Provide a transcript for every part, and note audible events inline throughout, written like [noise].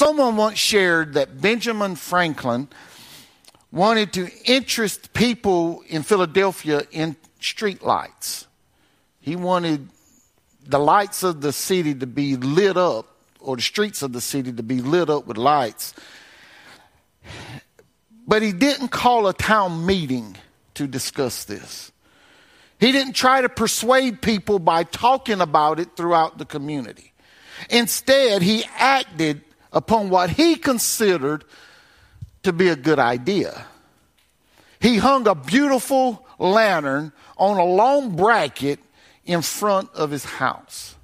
Someone once shared that Benjamin Franklin wanted to interest people in Philadelphia in street lights. He wanted the lights of the city to be lit up, or the streets of the city to be lit up with lights. But he didn't call a town meeting to discuss this. He didn't try to persuade people by talking about it throughout the community. Instead, he acted upon what he considered to be a good idea. He hung a beautiful lantern on a long bracket in front of his house.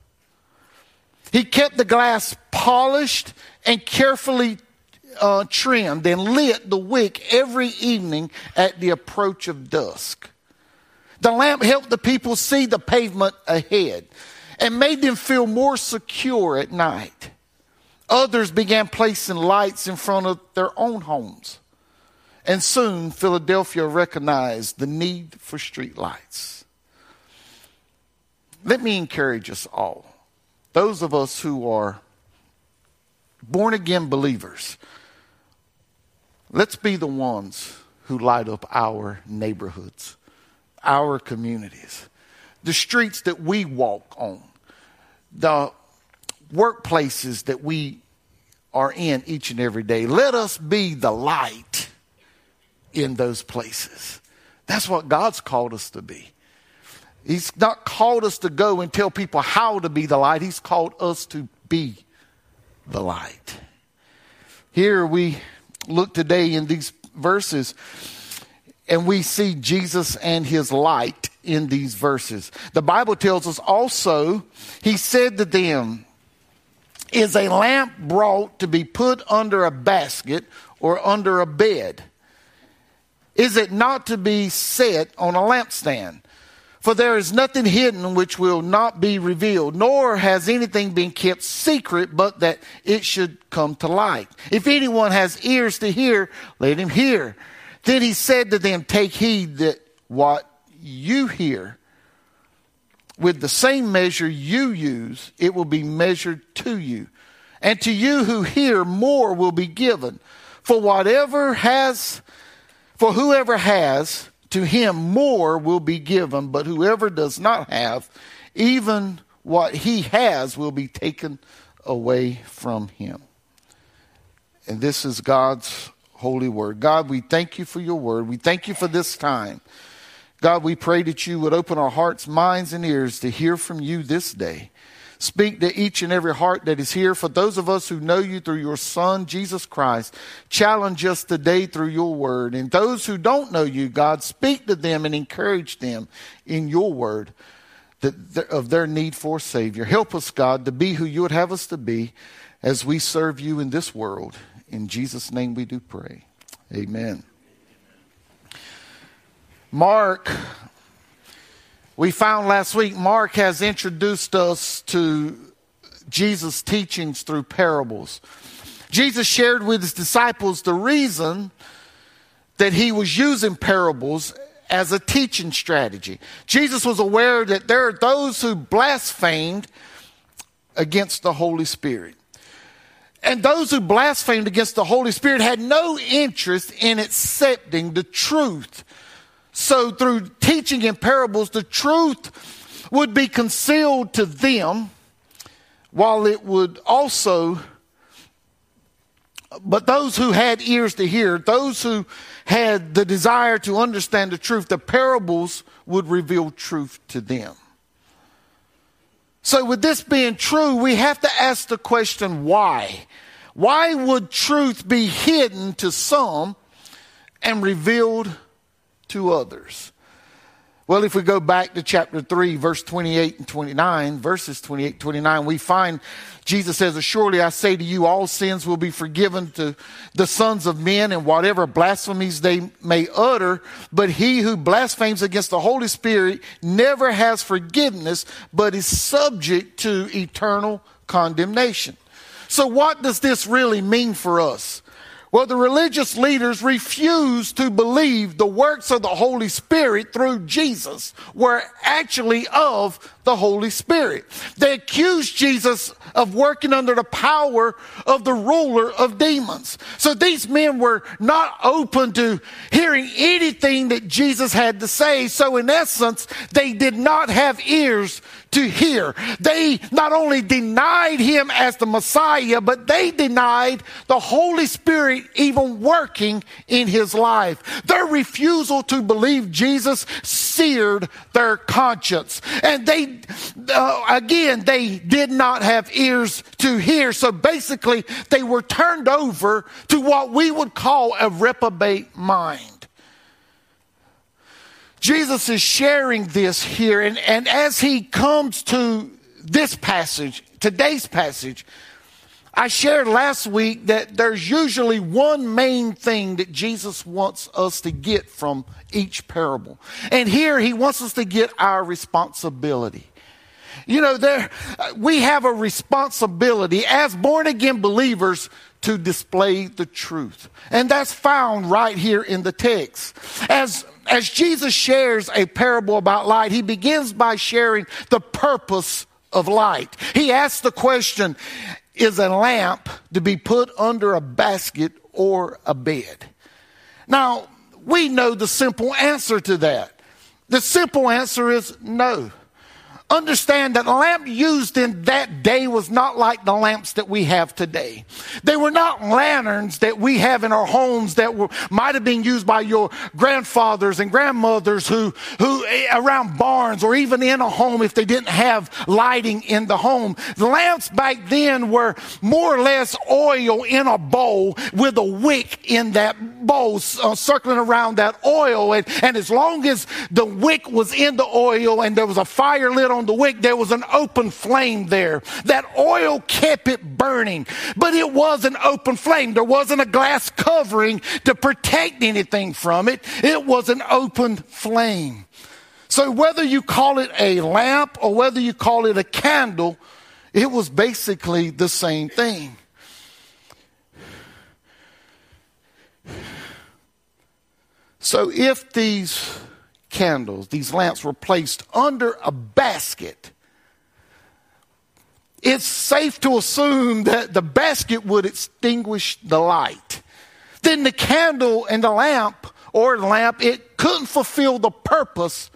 He kept the glass polished and carefully uh, trimmed and lit the wick every evening at the approach of dusk. The lamp helped the people see the pavement ahead and made them feel more secure at night. Others began placing lights in front of their own homes. And soon Philadelphia recognized the need for street lights. Let me encourage us all, those of us who are born again believers, let's be the ones who light up our neighborhoods, our communities, the streets that we walk on, the workplaces that we are in each and every day. Let us be the light in those places. That's what God's called us to be. He's not called us to go and tell people how to be the light. He's called us to be the light. Here we look today in these verses and we see Jesus and his light in these verses. The Bible tells us also, he said to them, Is a lamp brought to be put under a basket or under a bed? Is it not to be set on a lampstand? For there is nothing hidden which will not be revealed, nor has anything been kept secret, but that it should come to light. If anyone has ears to hear, let him hear. Then he said to them, Take heed that what you hear, with the same measure you use, it will be measured to you. And to you who hear, more will be given. For whatever has, for whoever has, to him more will be given, but whoever does not have, even what he has will be taken away from him. And this is God's holy word. God, we thank you for your word. We thank you for this time. God, we pray that you would open our hearts, minds, and ears to hear from you this day. Speak to each and every heart that is here. For those of us who know you through your Son, Jesus Christ, challenge us today through your word. And those who don't know you, God, speak to them and encourage them in your word of their need for a Savior. Help us, God, to be who you would have us to be as we serve you in this world. In Jesus' name we do pray. Amen. Mark we found last week Mark has introduced us to Jesus' teachings through parables. Jesus shared with his disciples the reason that he was using parables as a teaching strategy. Jesus was aware that there are those who blasphemed against the Holy Spirit. And those who blasphemed against the Holy Spirit had no interest in accepting the truth so, through teaching in parables, the truth would be concealed to them, while it would also, but those who had ears to hear, those who had the desire to understand the truth, the parables would reveal truth to them. So, with this being true, we have to ask the question why? Why would truth be hidden to some and revealed to others. Well, if we go back to chapter 3, verse 28 and 29, verses 28 29, we find Jesus says, Surely I say to you, all sins will be forgiven to the sons of men and whatever blasphemies they may utter. But he who blasphemes against the Holy Spirit never has forgiveness, but is subject to eternal condemnation. So, what does this really mean for us? Well, the religious leaders refused to believe the works of the Holy Spirit through Jesus were actually of the Holy Spirit. They accused Jesus of working under the power of the ruler of demons. So these men were not open to hearing anything that Jesus had to say. So in essence, they did not have ears to hear. They not only denied him as the Messiah, but they denied the Holy Spirit even working in his life. Their refusal to believe Jesus seared their conscience. And they, uh, again, they did not have ears to hear. So basically, they were turned over to what we would call a reprobate mind. Jesus is sharing this here, and, and as he comes to this passage, today's passage, I shared last week that there's usually one main thing that Jesus wants us to get from each parable. And here he wants us to get our responsibility. You know, there, uh, we have a responsibility as born again believers to display the truth. And that's found right here in the text. As as Jesus shares a parable about light, he begins by sharing the purpose of light. He asks the question, is a lamp to be put under a basket or a bed? Now, we know the simple answer to that. The simple answer is no. Understand that lamp used in that day was not like the lamps that we have today. They were not lanterns that we have in our homes that were, might have been used by your grandfathers and grandmothers who, who eh, around barns or even in a home if they didn't have lighting in the home. The lamps back then were more or less oil in a bowl with a wick in that bowl uh, circling around that oil. And, and as long as the wick was in the oil and there was a fire lit on the wick, there was an open flame there. That oil kept it burning, but it was an open flame. There wasn't a glass covering to protect anything from it. It was an open flame. So whether you call it a lamp or whether you call it a candle, it was basically the same thing. So if these candles, these lamps were placed under a basket, it's safe to assume that the basket would extinguish the light. Then the candle and the lamp, or lamp, it couldn't fulfill the purpose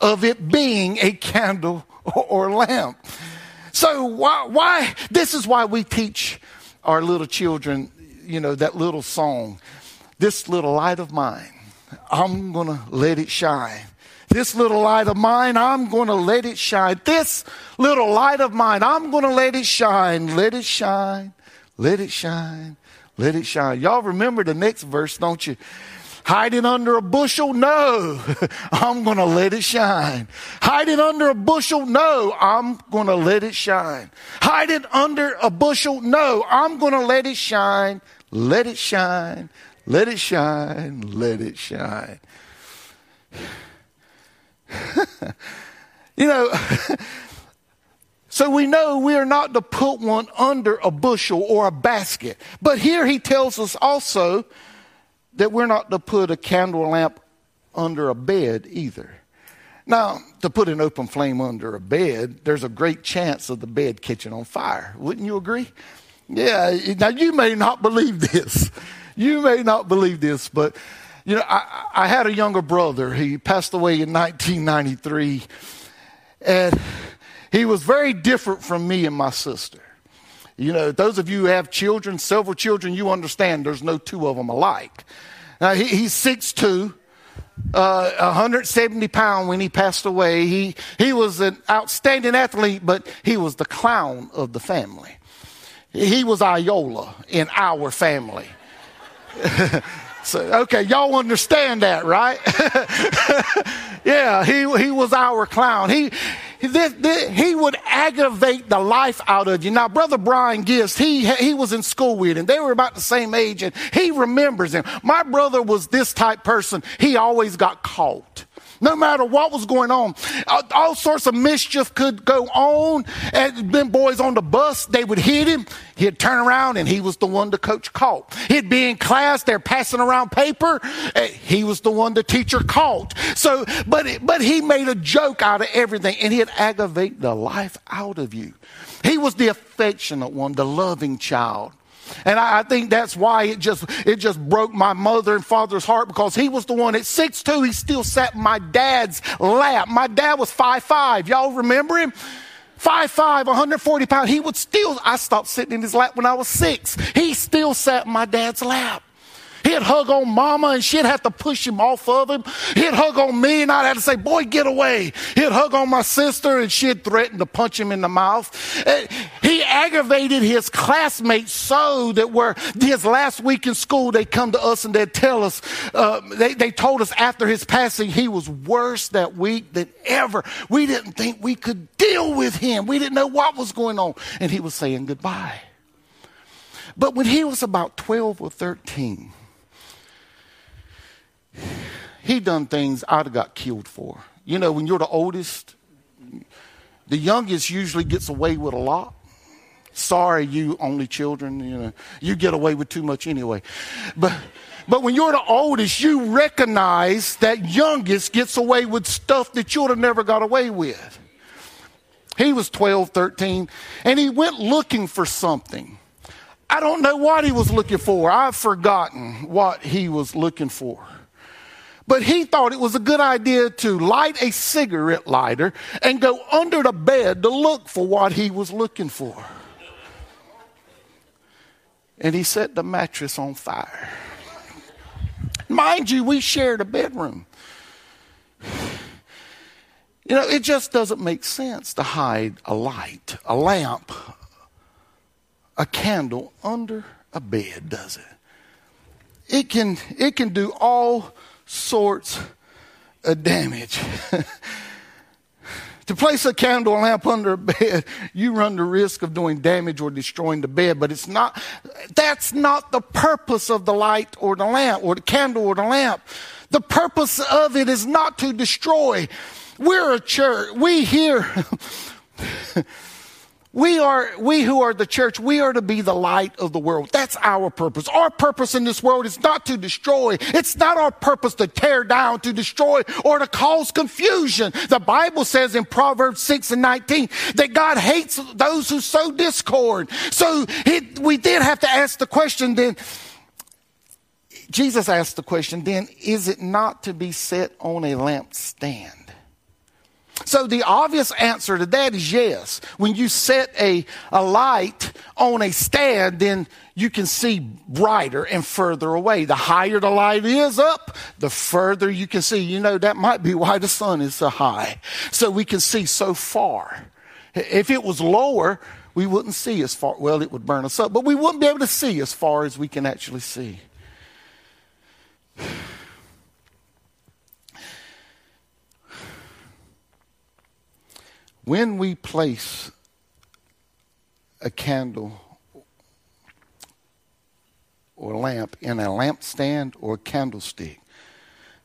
of it being a candle [laughs] or, lamp. So why, why, this is why we teach our little children, you know, that little song, this little light of mine I'm going to let it shine. This little light of mine, I'm going to let it shine. This little light of mine, I'm going to let it shine. Let it shine. Let it shine. Let it shine. Y'all remember the next verse, don't you? Hide it under a bushel? No. I'm going to let it shine. Hide it under a bushel? No. I'm going to let it shine. Hide it under a bushel? No. I'm going to let it shine. Let it shine. Let it shine, let it shine. [laughs] you know, [laughs] so we know we are not to put one under a bushel or a basket. But here he tells us also that we're not to put a candle lamp under a bed either. Now, to put an open flame under a bed, there's a great chance of the bed catching on fire. Wouldn't you agree? Yeah, now you may not believe this you may not believe this, but you know, I, I had a younger brother. He passed away in 1993, and he was very different from me and my sister. You know, those of you who have children, several children, you understand there's no two of them alike. Now, he, he's 6'2", uh, 170 pound when he passed away. He, he was an outstanding athlete, but he was the clown of the family. He was Iola in our family. [laughs] so, okay, y'all understand that, right? [laughs] yeah, he, he was our clown. He, this, this, he would aggravate the life out of you. Now, Brother Brian Gist, he, he was in school with him. They were about the same age, and he remembers him. My brother was this type person. He always got caught. No matter what was going on. All, sorts of mischief could go on. And then boys on the bus, they would hit him. He'd turn around and he was the one the coach caught. He'd be in class, they're passing around paper. He was the one the teacher caught. So, but, but he made a joke out of everything and he'd aggravate the life out of you. He was the affectionate one, the loving child. And I, I, think that's why it just it just broke my mother and father's heart because he was the one at six two. He still sat in my dad's lap. My dad was five five. Y'all remember him? Five five, 140 pounds. He would still. I stopped sitting in his lap when I was six. He still sat in my dad's lap. He'd hug on mama and she'd have to push him off of him. He'd hug on me and I'd have to say, boy, get away. He'd hug on my sister and she'd threaten to punch him in the mouth. Uh, he aggravated his classmates so that where his last week in school, they'd come to us and they'd tell us, uh, they, they told us after his passing, he was worse that week than ever. We didn't think we could deal with him. We didn't know what was going on. And he was saying goodbye. But when he was about 12 or 13, he done things I'd have got killed for. You know, when you're the oldest, the youngest usually gets away with a lot. Sorry, you only children, you know, you get away with too much anyway. But but when you're the oldest, you recognize that youngest gets away with stuff that you'd have never got away with. He was 12, 13, and he went looking for something. I don't know what he was looking for. I've forgotten what he was looking for. But he thought it was a good idea to light a cigarette lighter and go under the bed to look for what he was looking for. And he set the mattress on fire. Mind you, we shared a bedroom. You know, it just doesn't make sense to hide a light, a lamp, a candle under a bed, does it? It can, it can do all sorts of damage. [laughs] to place a candle lamp under a bed, you run the risk of doing damage or destroying the bed, but it's not, that's not the purpose of the light or the lamp or the candle or the lamp. The purpose of it is not to destroy. We're a church. We here, [laughs] We are, we who are the church, we are to be the light of the world. That's our purpose. Our purpose in this world is not to destroy. It's not our purpose to tear down, to destroy, or to cause confusion. The Bible says in Proverbs 6 and 19 that God hates those who sow discord. So we did have to ask the question then, Jesus asked the question then, is it not to be set on a lampstand? So the obvious answer to that is yes. When you set a, a light on a stand, then you can see brighter and further away. The higher the light is up, the further you can see. You know, that might be why the sun is so high. So we can see so far. If it was lower, we wouldn't see as far. Well, it would burn us up, but we wouldn't be able to see as far as we can actually see. When we place a candle or lamp in a lampstand or candlestick,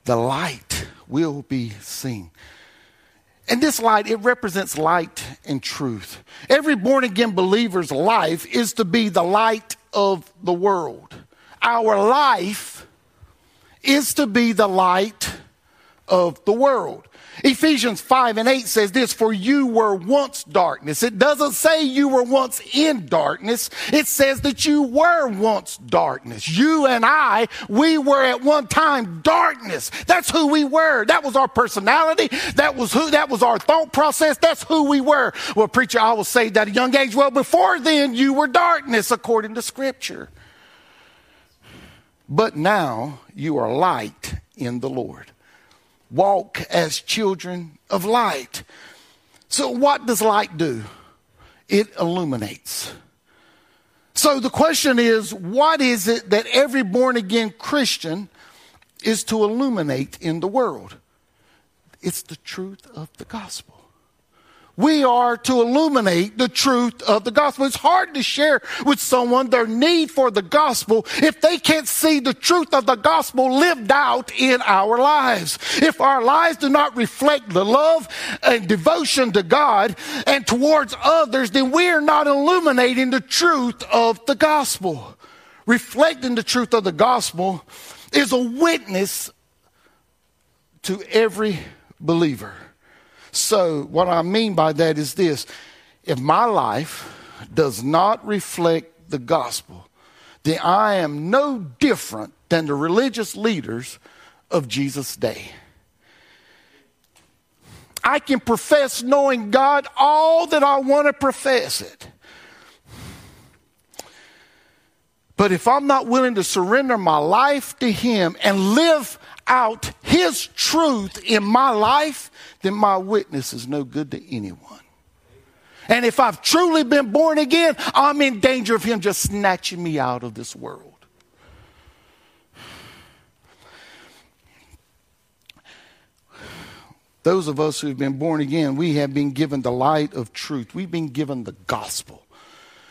the light will be seen. And this light, it represents light and truth. Every born again believer's life is to be the light of the world. Our life is to be the light of the world. Ephesians 5 and 8 says this, for you were once darkness. It doesn't say you were once in darkness. It says that you were once darkness. You and I, we were at one time darkness. That's who we were. That was our personality. That was who, that was our thought process. That's who we were. Well, preacher, I was saved at a young age. Well, before then, you were darkness according to scripture. But now you are light in the Lord walk as children of light. So, what does light do? It illuminates. So, the question is what is it that every born again Christian is to illuminate in the world? It's the truth of the gospel. We are to illuminate the truth of the gospel. It's hard to share with someone their need for the gospel if they can't see the truth of the gospel lived out in our lives. If our lives do not reflect the love and devotion to God and towards others, then we are not illuminating the truth of the gospel. Reflecting the truth of the gospel is a witness to every believer. So, what I mean by that is this if my life does not reflect the gospel, then I am no different than the religious leaders of Jesus' day. I can profess knowing God all that I want to profess it. But if I'm not willing to surrender my life to Him and live out His truth in my life, then my witness is no good to anyone. And if I've truly been born again, I'm in danger of Him just snatching me out of this world. Those of us who've been born again, we have been given the light of truth. We've been given the gospel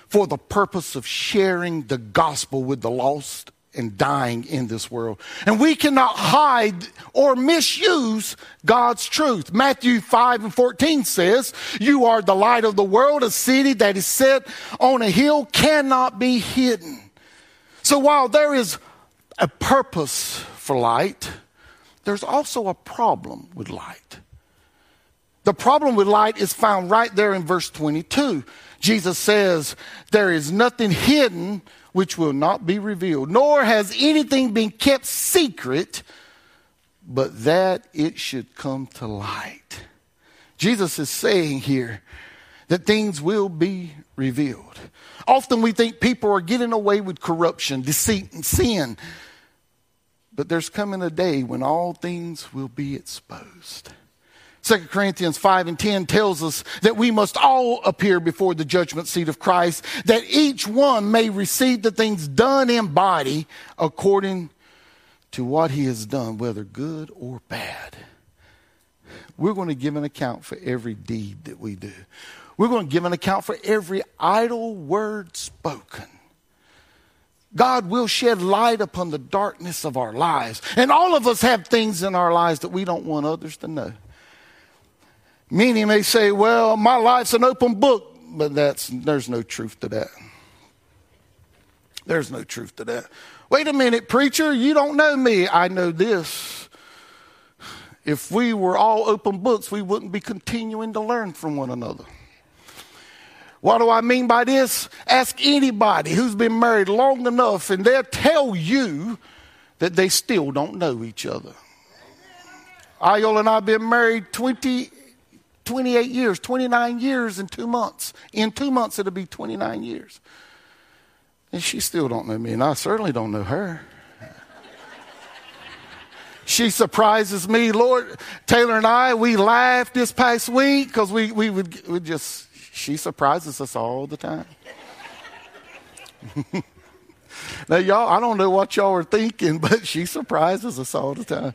for the purpose of sharing the gospel with the lost and dying in this world. And we cannot hide or misuse God's truth. Matthew 5 and 14 says, You are the light of the world. A city that is set on a hill cannot be hidden. So while there is a purpose for light, there's also a problem with light. The problem with light is found right there in verse 22. Jesus says, There is nothing hidden which will not be revealed, nor has anything been kept secret, but that it should come to light. Jesus is saying here that things will be revealed. Often we think people are getting away with corruption, deceit, and sin. But there's coming a day when all things will be exposed. 2 Corinthians 5 and 10 tells us that we must all appear before the judgment seat of Christ, that each one may receive the things done in body according to what he has done, whether good or bad. We're going to give an account for every deed that we do. We're going to give an account for every idle word spoken. God will shed light upon the darkness of our lives. And all of us have things in our lives that we don't want others to know. Many may say, well, my life's an open book, but that's, there's no truth to that. There's no truth to that. Wait a minute, preacher, you don't know me. I know this. If we were all open books, we wouldn't be continuing to learn from one another. What do I mean by this? Ask anybody who's been married long enough, and they'll tell you that they still don't know each other. Iola and I have been married 20 28 years, 29 years in two months. In two months, it'll be 29 years. And she still don't know me, and I certainly don't know her. [laughs] she surprises me. Lord, Taylor and I, we laughed this past week because we, we would we just, she surprises us all the time. [laughs] now, y'all, I don't know what y'all are thinking, [laughs] but she surprises us all the time.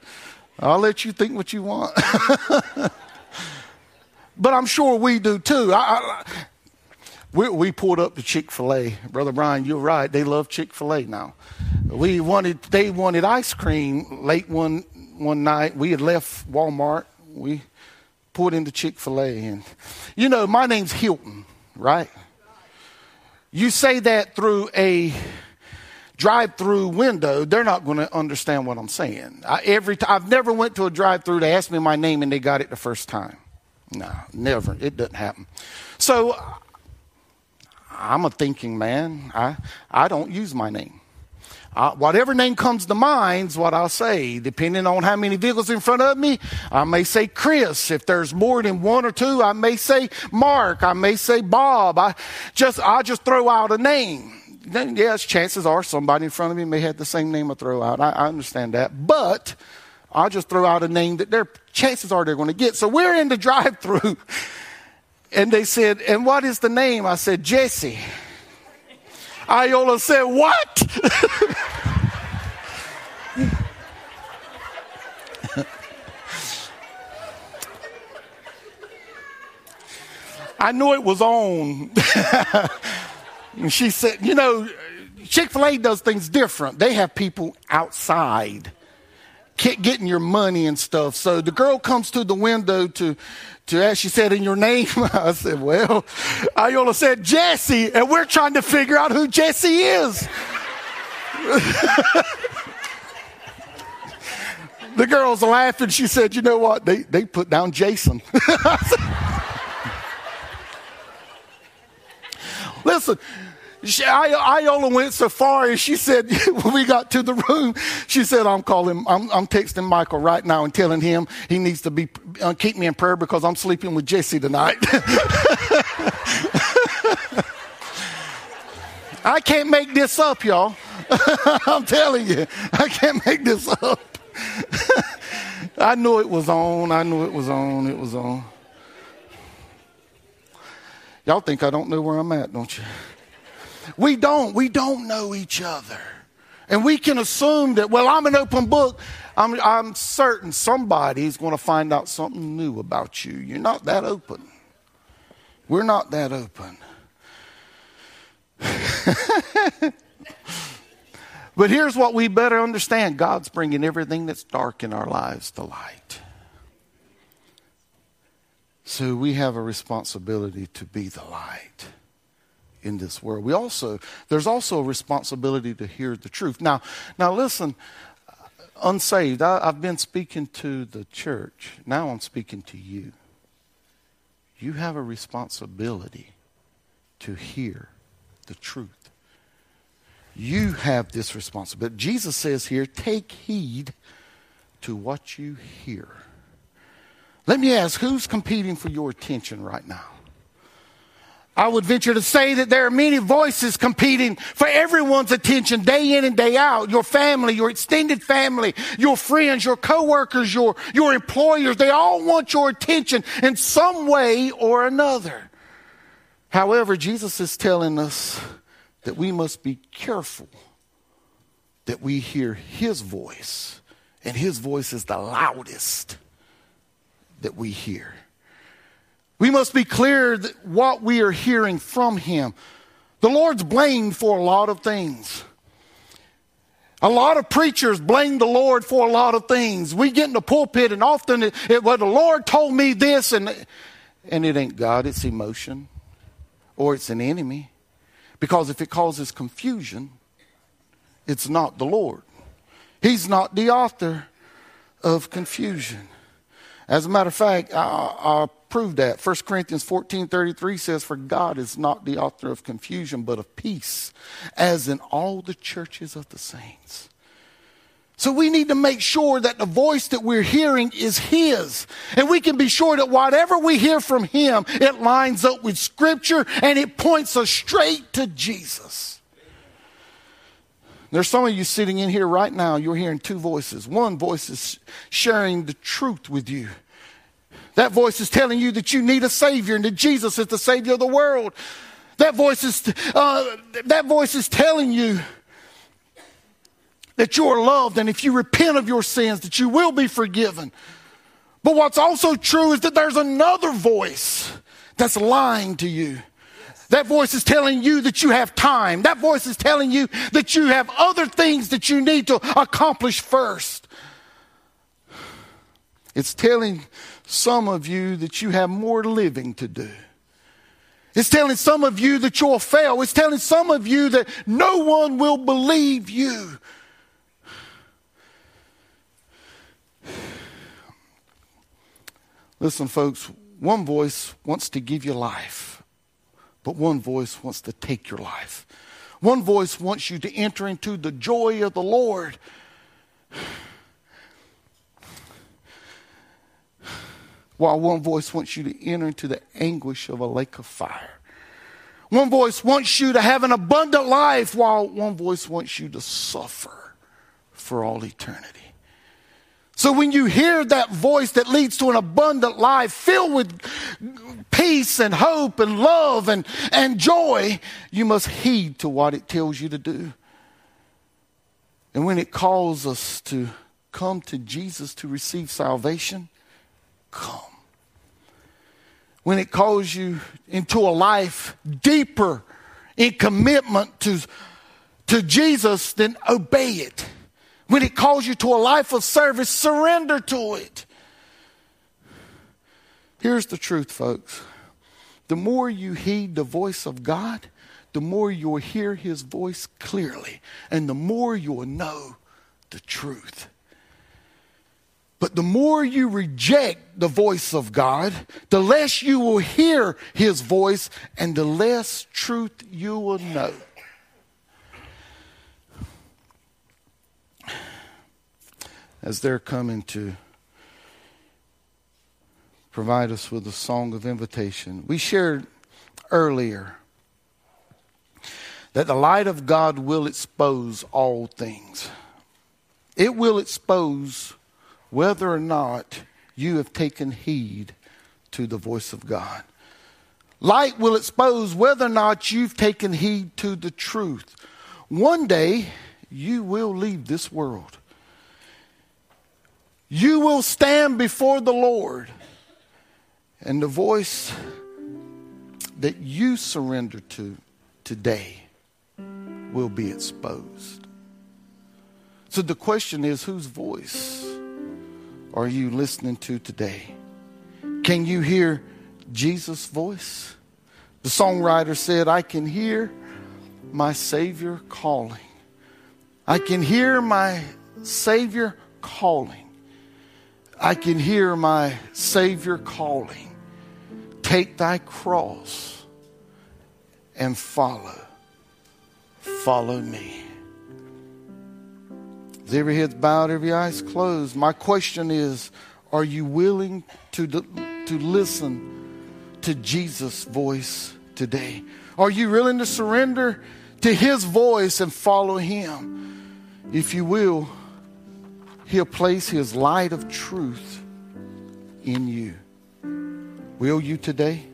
I'll let you think what you want. But I'm sure we do too. I, I, we, we pulled up to Chick Fil A, brother Brian. You're right. They love Chick Fil A now. We wanted. They wanted ice cream late one one night. We had left Walmart. We pulled into Chick Fil A, and you know my name's Hilton, right? You say that through a drive-through window, they're not going to understand what I'm saying. I, every t- I've never went to a drive-through. They asked me my name and they got it the first time. No, never. It doesn't happen. So I'm a thinking man. I, I don't use my name. I, whatever name comes to mind is what I'll say. Depending on how many vehicles in front of me, I may say Chris. If there's more than one or two, I may say Mark. I may say Bob. I just I just throw out a name. Then yes, chances are somebody in front of me may have the same name I throw out. I, I understand that, but I'll just throw out a name that their chances are they're going to get. So we're in the drive through and they said, and what is the name? I said, Jesse. Iola said, what? [laughs] I knew it was on. [laughs] and she said, You know, Chick fil A does things different. They have people outside getting your money and stuff. So the girl comes to the window to, to ask, she said, in your name? [laughs] I said, well, Iola said, Jesse, and we're trying to figure out who Jesse is. [laughs] the girl's laughing. She said, you know what? They, they put down Jason. [laughs] Listen, she, Iola went so far as she said, [laughs] when we got to the room, she said, I'm calling, I'm, I'm texting Michael right now and telling him he needs to be, uh, keep me in prayer because I'm sleeping with Jesse tonight. [laughs] I can't make this up, y'all. [laughs] I'm telling you, I can't make this up. I knew it was on. I knew it was on. It was on. Y'all think I don't know where I'm at, don't you? We don't. We don't know each other. And we can assume that, well, I'm an open book. I'm, I'm certain somebody's going to find out something new about you. You're not that open. We're not that open. [laughs] but here's what we better understand God's bringing everything that's dark in our lives to light. So we have a responsibility to be the light in this world. We also there's also a responsibility to hear the truth. Now, now listen, uh, unsaved. I, I've been speaking to the church. Now I'm speaking to you. You have a responsibility to hear the truth. You have this responsibility. Jesus says here, take heed to what you hear. Let me ask, who's competing for your attention right now? I would venture to say that there are many voices competing for everyone's attention day in and day out. Your family, your extended family, your friends, your coworkers, your, your employers, they all want your attention in some way or another. However, Jesus is telling us that we must be careful that we hear his voice, and his voice is the loudest that we hear. We must be clear that what we are hearing from Him. The Lord's blamed for a lot of things. A lot of preachers blame the Lord for a lot of things. We get in the pulpit and often it, it, well, the Lord told me this and, and it ain't God, it's emotion or it's an enemy. Because if it causes confusion, it's not the Lord. He's not the author of confusion. As a matter of fact, our, I prove that. 1 Corinthians 14 33 says, For God is not the author of confusion, but of peace, as in all the churches of the saints. So we need to make sure that the voice that we're hearing is His. And we can be sure that whatever we hear from Him, it lines up with Scripture and it points us straight to Jesus. There's some of you sitting in here right now, you're hearing two voices. One voice is sharing the truth with you. That voice is telling you that you need a Savior and that Jesus is the Savior of the world. That voice is, uh, that voice is telling you that you are loved and if you repent of your sins, that you will be forgiven. But what's also true is that there's another voice that's lying to you. That voice is telling you that you have time. That voice is telling you that you have other things that you need to accomplish first. It's telling some of you that you have more living to do. It's telling some of you that you'll fail. It's telling some of you that no one will believe you. Listen, folks, one voice wants to give you life. But one voice wants to take your life. One voice wants you to enter into the joy of the Lord. While one voice wants you to enter into the anguish of a lake of fire. One voice wants you to have an abundant life, while one voice wants you to suffer for all eternity. So when you hear that voice that leads to an abundant life filled with peace and hope and love and, and joy, you must heed to what it tells you to do. And when it calls us to come to Jesus to receive salvation, come. when it calls you into a life deeper in commitment to, to Jesus, then obey it. When it calls you to a life of service, surrender to it. Here's the truth, folks. The more you heed the voice of God, the more you'll hear his voice clearly, and the more you'll know the truth. But the more you reject the voice of God, the less you will hear his voice and the less truth you will know. As they're coming to provide us with a song of invitation, we shared earlier that the light of God will expose all things. It will expose whether or not you have taken heed to the voice of God. Light will expose whether or not you've taken heed to the truth. One day, you will leave this world. You will stand before the Lord, and the voice that you surrender to today will be exposed. So the question is whose voice are you listening to today? Can you hear Jesus' voice? The songwriter said, I can hear my Savior calling. I can hear my Savior calling. I can hear my Savior calling. Take thy cross and follow follow me. Is every head bowed, every eyes closed? My question is are you willing to, to listen to Jesus' voice today? Are you willing to surrender to his voice and follow him? If you will, he'll place his light of truth in you. Will you today?